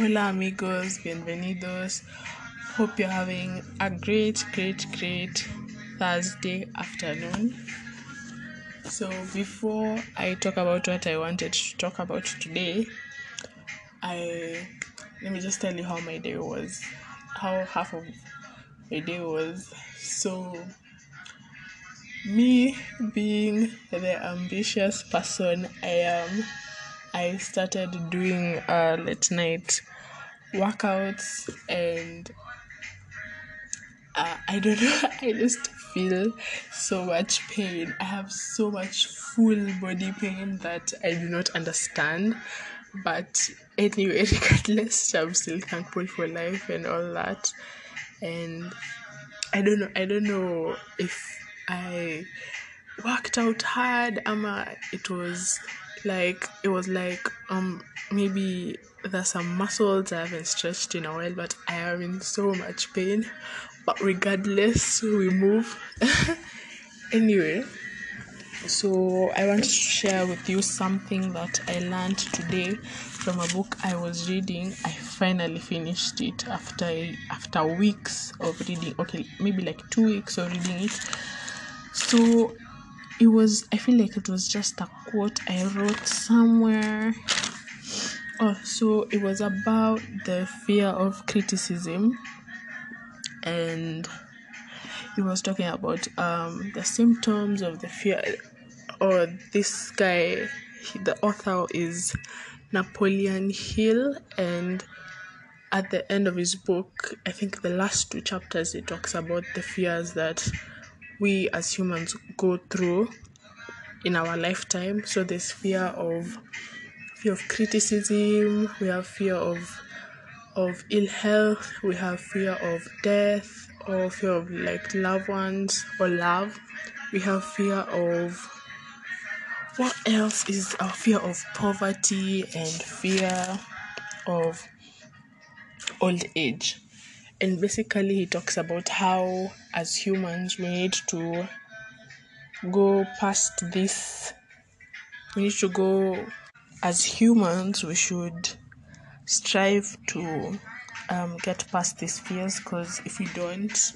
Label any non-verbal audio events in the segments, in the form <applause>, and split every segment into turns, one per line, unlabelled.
Hola, amigos, bienvenidos. Hope you're having a great, great, great Thursday afternoon. So, before I talk about what I wanted to talk about today, I let me just tell you how my day was, how half of my day was. So, me being the ambitious person I am, I started doing uh, late night workouts and uh, I don't <laughs> know, I just feel so much pain. I have so much full body pain that I do not understand. But anyway, <laughs> regardless, I'm still thankful for life and all that. And I don't know, I don't know if I worked out hard. Ama it was like it was like um maybe there's some muscles I haven't stretched in a while, but I am in so much pain. But regardless, we move. <laughs> anyway, so I want to share with you something that I learned today from a book I was reading. I finally finished it after after weeks of reading. Okay, maybe like two weeks of reading it. So it was. I feel like it was just a quote I wrote somewhere. Oh, so it was about the fear of criticism, and he was talking about um the symptoms of the fear. Or this guy he, the author is napoleon hill. And at the end of his book i think the last two chapters he talks about the fears that we as humans go through in our lifetime. So there's fear of fear of criticism we have fear of of ill health we have fear of death or fear of like loved ones or love. We have fear of what else is our fear of poverty and fear of old age? And basically he talks about how as humans we need to go past this. We need to go as humans we should strive to um, get past these fears because if we don't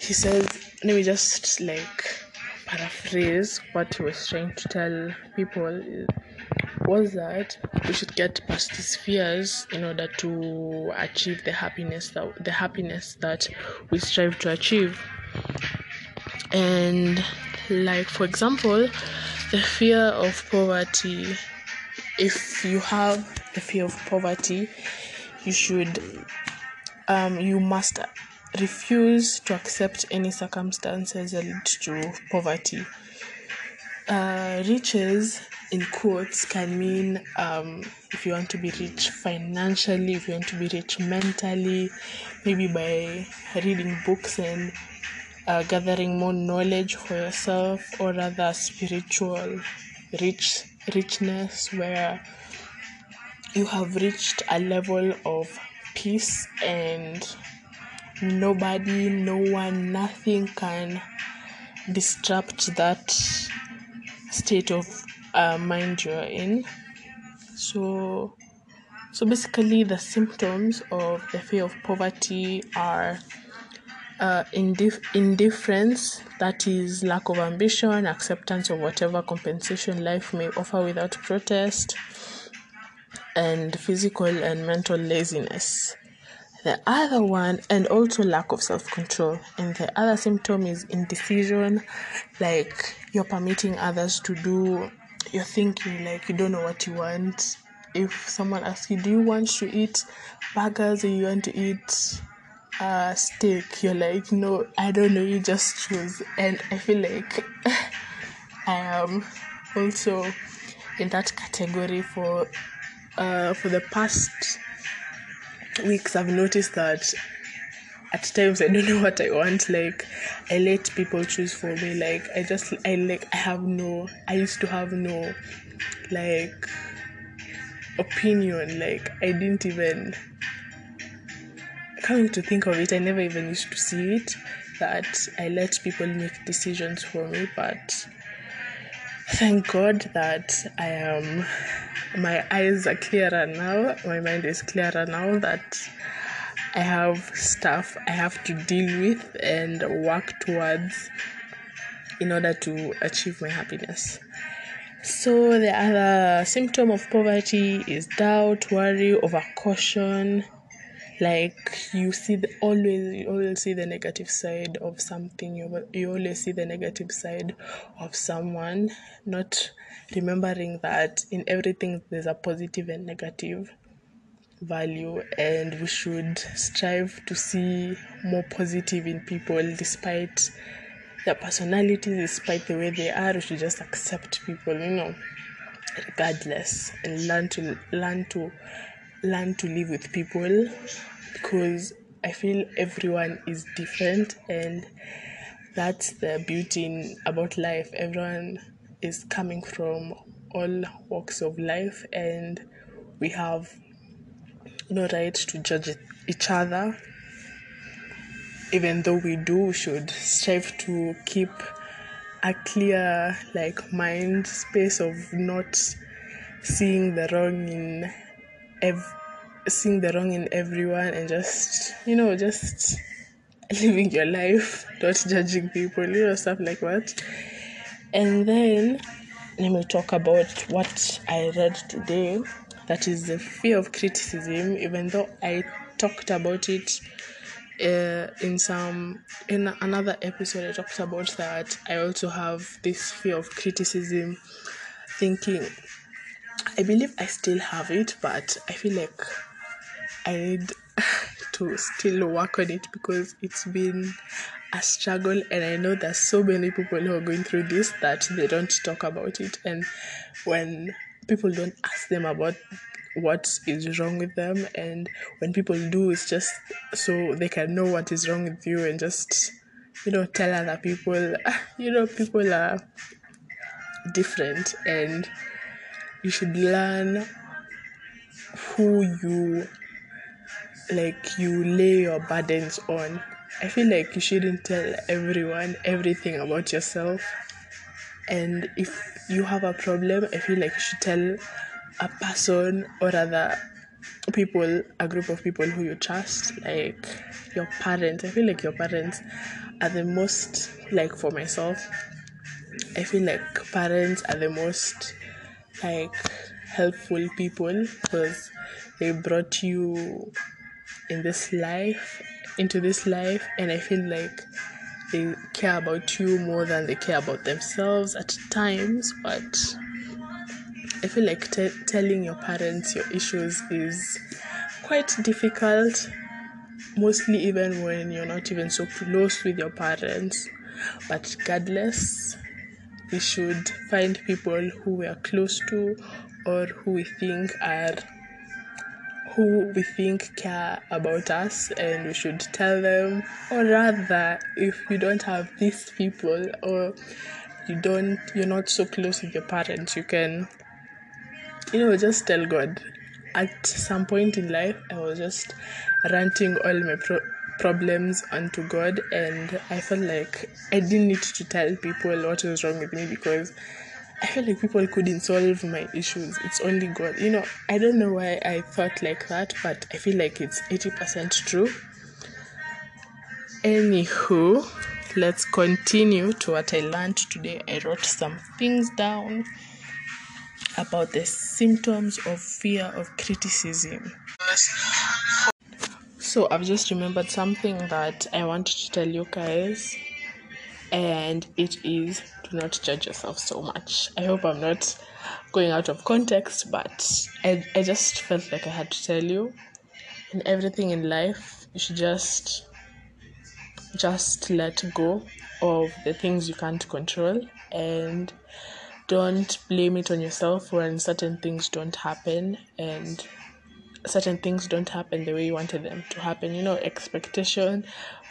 he says let me just like paraphrase what he was trying to tell people was that we should get past these fears in order to achieve the happiness that the happiness that we strive to achieve and like for example the fear of poverty. If you have the fear of poverty you should um you must refuse to accept any circumstances that lead to poverty. Uh, riches in quotes can mean um, if you want to be rich financially if you want to be rich mentally maybe by reading books and uh, gathering more knowledge for yourself or rather spiritual rich richness where you have reached a level of peace and nobody no one nothing can disrupt that state of uh, mind you're in. So so basically the symptoms of the fear of poverty are uh, indif- indifference that is lack of ambition acceptance of whatever compensation life may offer without protest and physical and mental laziness. The other one and also lack of self-control. And the other symptom is indecision like you're permitting others to do you're thinking like you don't know what you want. If someone asks you do you want to eat burgers? Or you want to eat uh steak you're like no i don't know you just choose. And i feel like <laughs> i am also in that category for uh for the past weeks i've noticed that at times i don't know what i want like i let people choose for me like i just i like i have no i used to have no like opinion like i didn't even coming to think of it i never even used to see it that i let people make decisions for me but thank God that I am, my eyes are clearer now, my mind is clearer now that I have stuff I have to deal with and work towards in order to achieve my happiness. So, the other symptom of poverty is doubt, worry, over caution. Like you see, the, always you always see the negative side of something. You you always see the negative side of someone, not remembering that in everything there's a positive and negative value, and we should strive to see more positive in people despite their personalities, despite the way they are, we should just accept people, you know, regardless, and learn to learn to learn to live with people because I feel everyone is different, and that's the beauty in, about life. Everyone is coming from all walks of life, and we have no right to judge each other even though we do should strive to keep a clear like mind space of not seeing the wrong in ev- seeing the wrong in everyone and just you know just <laughs> living your life not judging people you know stuff like that. And then let me talk about what i read today. That is the fear of criticism even though i talked about it uh, in some in another episode i talked about that. I also have this fear of criticism thinking i believe i still have it but i feel like i need <laughs> to still work on it because it's been a struggle and i know there's so many people who are going through this that they don't talk about it. And when people don't ask them about what is wrong with them and when people do it's just so they can know what is wrong with you and just you know tell other people. <laughs> You know people are different and you should learn who you like you lay your burdens on. I feel like you shouldn't tell everyone everything about yourself. And if you have a problem i feel like you should tell a person or other people a group of people who you trust like your parents. I feel like your parents are the most like for myself i feel like parents are the most like helpful people because they brought you in this life into this life and i feel like they care about you more than they care about themselves at times but I feel like t- telling your parents your issues is quite difficult, mostly even when you're not even so close with your parents. But regardless, we should find people who we are close to or who we think are who we think care about us and we should tell them or rather if you don't have these people or you don't you're not so close with your parents you can you know, just tell God. At some point in life, I was just ranting all my pro- problems onto God, and I felt like I didn't need to tell people what was wrong with me because I felt like people couldn't solve my issues. It's only God. You know, I don't know why I thought like that, but I feel like it's 80% true. Anywho, let's continue to what I learned today. I wrote some things down about the symptoms of fear of criticism. So, I've just remembered something that I wanted to tell you guys, and it is do not judge yourself so much. I hope I'm not going out of context, but I, I just felt like I had to tell you. In everything in life, you should just just let go of the things you can't control and don't blame it on yourself when certain things don't happen and certain things don't happen the way you wanted them to happen. You know expectation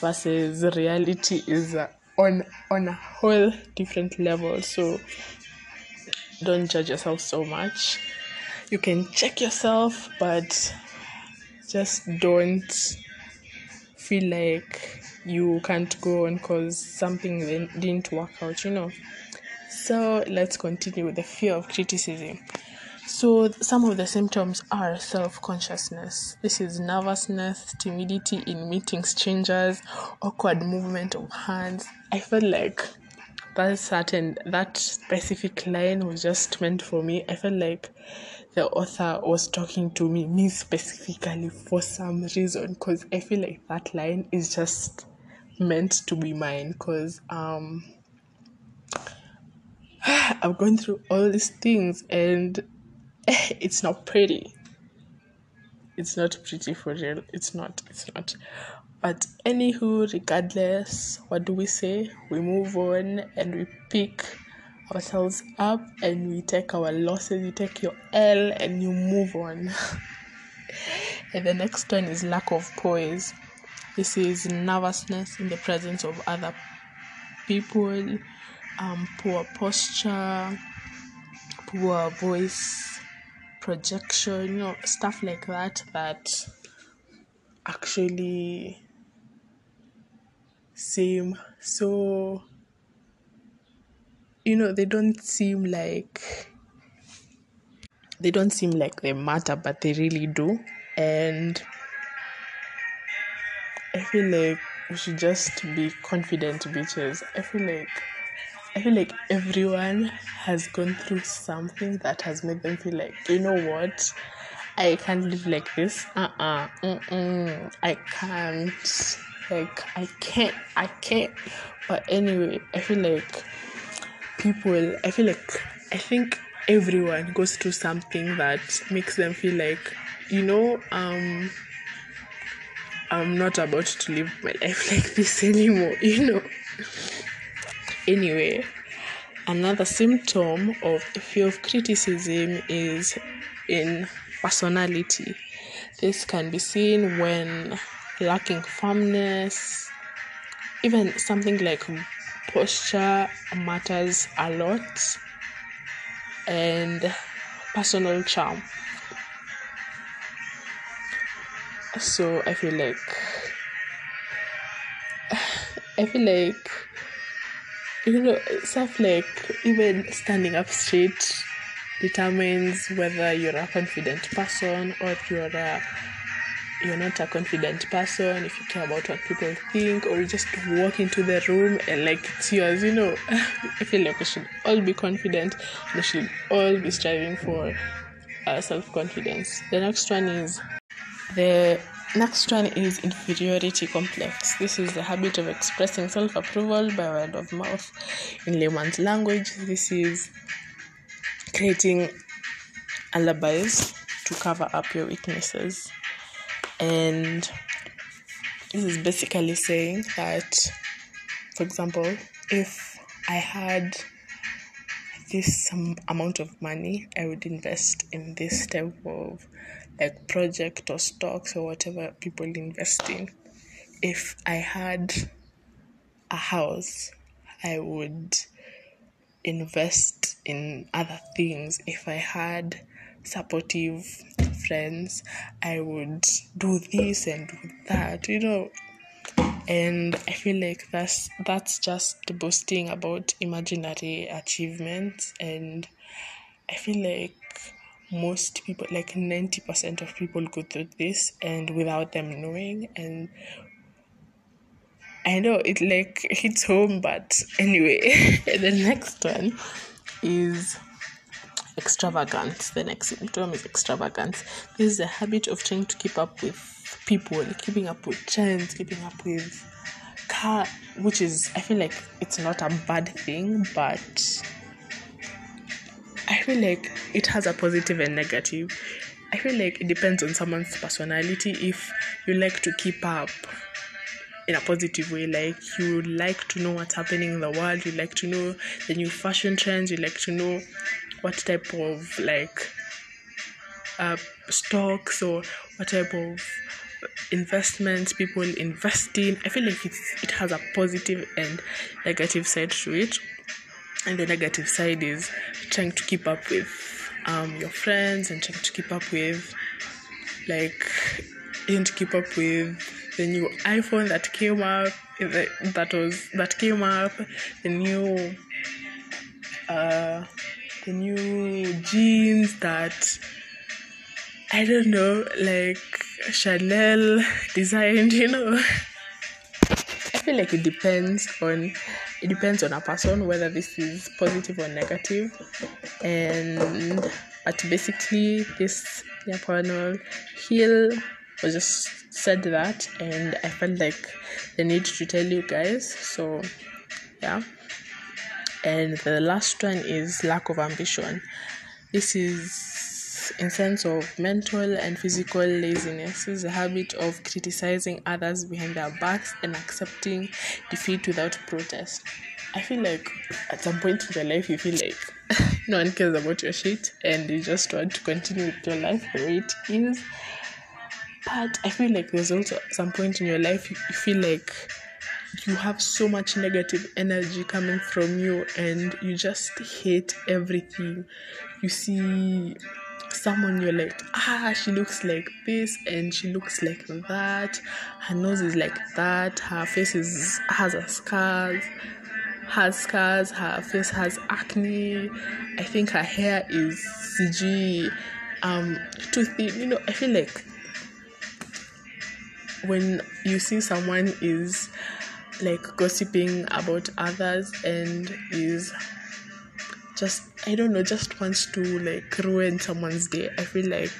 versus reality is uh, on on a whole different level. So don't judge yourself so much. You can check yourself but just don't feel like you can't go on because something didn't work out you know. So let's continue with the fear of criticism. So, some of the symptoms are self consciousness. This is nervousness, timidity in meeting strangers, awkward movement of hands. I felt like that certain, that specific line was just meant for me. I felt like the author was talking to me, me specifically, for some reason, because I feel like that line is just meant to be mine, because, um, <sighs> I've gone through all these things and <laughs> it's not pretty. It's not pretty for real. It's not. It's not. But anywho, regardless, what do we say? We move on and we pick ourselves up and we take our losses. You take your L and you move on. <laughs> and the next one is lack of poise. This is nervousness in the presence of other people, um, poor posture, poor voice projection, you know, stuff like that that actually seem so you know they don't seem like they don't seem like they matter but they really do. And i feel like we should just be confident bitches. I feel like I feel like everyone has gone through something that has made them feel like, you know what, I can't live like this. Uh uh-uh. uh. I can't. Like, I can't. I can't. But anyway, I feel like people, I feel like, I think everyone goes through something that makes them feel like, you know, um, I'm not about to live my <laughs> life like this anymore, you know. Anyway, another symptom of fear of criticism is in personality. This can be seen when lacking firmness, even something like posture matters a lot, and personal charm. So I feel like <sighs> I feel like you know, stuff like even standing up straight determines whether you're a confident person or you're a you're not a confident person if you care about what people think or you just walk into the room and like it's yours you know. <laughs> I feel like we should all be confident. We should all be striving for uh, self-confidence. The next one is the Next one is inferiority complex. This is the habit of expressing self approval by word of mouth. In layman's language, this is creating alibis to cover up your weaknesses. And this is basically saying that, for example, if I had this amount of money, I would invest in this type of like project or stocks or whatever people invest in. If I had a house, I would invest in other things. If I had supportive friends, I would do this and do that, you know. And I feel like that's that's just boasting about imaginary achievements and I feel like most people like 90% of people go through this and without them knowing and i know it like hits home but anyway <laughs> the next one is extravagance. The next symptom is extravagance. This is a habit of trying to keep up with people keeping up with trends keeping up with car which is i feel like it's not a bad thing but feel like it has a positive and negative. I feel like it depends on someone's personality. If you like to keep up in a positive way, like you like to know what's happening in the world, you like to know the new fashion trends, you like to know what type of like uh, stocks or what type of investments people invest in. I feel like it's, it has a positive and negative side to it and the negative side is trying to keep up with um, your friends and trying to keep up with like trying to keep up with the new iphone that came up that was that came up the new uh, the new jeans that I don't know, like Chanel <laughs> designed, you know. <laughs> I feel like it depends on it depends on a person whether this is positive or. And but basically this Napoleon Hill was just said that and I felt like the need to tell you guys. So yeah. And the last one is lack of ambition. This is in sense of mental and physical laziness is a habit of criticizing others behind their backs and accepting defeat without protest. I feel like at some point in your life you feel like <laughs> no one cares about your shit and you just want to continue with your life the way it is. But I feel like there's also some point in your life you feel like you have so much negative energy coming from you and you just hate everything. You see someone you're like, ah, she looks like this and she looks like that. Her nose is like that. Her face is has a scars, has scars. Her face has acne. I think her hair is CG, um, too thin. You know, I feel like when you see someone is like gossiping about others and is just I don't know, just wants to like ruin someone's day. I feel like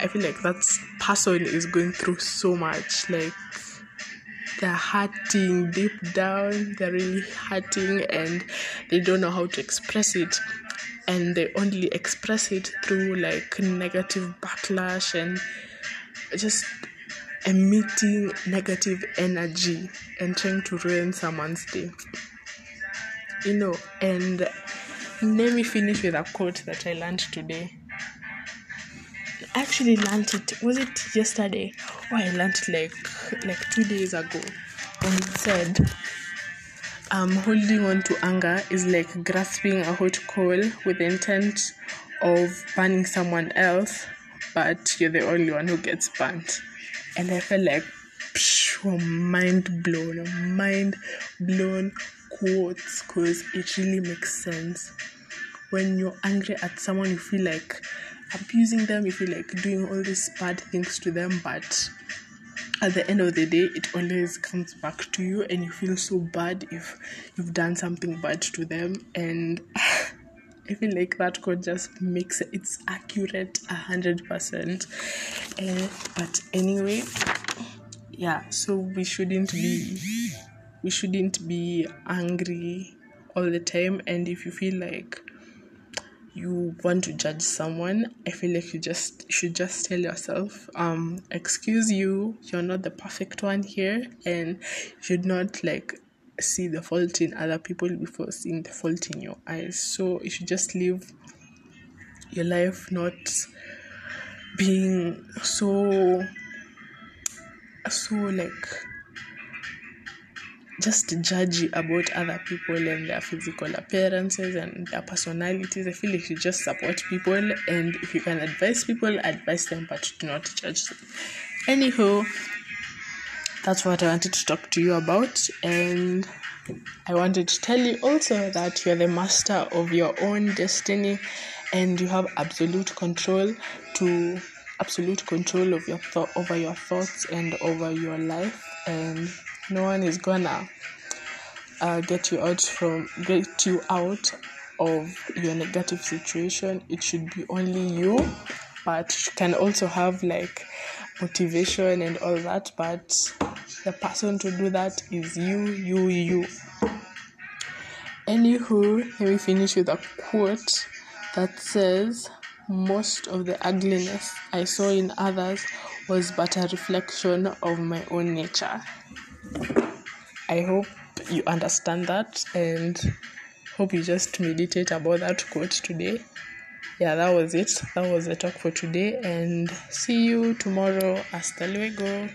I feel like that person is going through so much. Like they're hurting deep down, they're really hurting and they don't know how to express it. And they only express it through like negative backlash and just emitting negative energy and trying to ruin someone's day you know, and let me finish with a quote that I learned today. I actually learned it. Was it yesterday? Or I learned it like like two days ago. And it said, um, holding on to anger is like grasping a hot coal with the intent of burning someone else, but you're the only one who gets burnt. And I felt like, psh, mind blown, mind blown quotes because it really makes sense. When you're angry at someone, you feel like abusing them, you feel like doing all these bad things to them, but at the end of the day, it always comes back to you, and you feel so bad if you've done something bad to them. And <laughs> I feel like that quote just makes it, it's accurate a hundred percent. Eh, but anyway, yeah, so we shouldn't be we shouldn't be angry all the time and if you feel like you want to judge someone i feel like you just should just tell yourself um excuse you you're not the perfect one here and you should not like see the fault in other people before seeing the fault in your eyes. So you should just live your life not being so so like just judgy about other people and their physical appearances and their personalities. I feel like you just support people and if you can advise people, advise them, but do not judge them. Anywho, that's what I wanted to talk to you about. And I wanted to tell you also that you're the master of your own destiny and you have absolute control to absolute control of your thought over your thoughts and over your life and no one is gonna uh, get you out from get you out of your negative situation. It should be only you but you can also have like motivation and all that but the person to do that is you you you. Anywho let me finish with a quote that says most of the ugliness i saw in others was but a reflection of my own nature I hope you understand that and hope you just meditate about that quote today. Yeah, that was it. That was the talk for today and see you tomorrow. Hasta luego.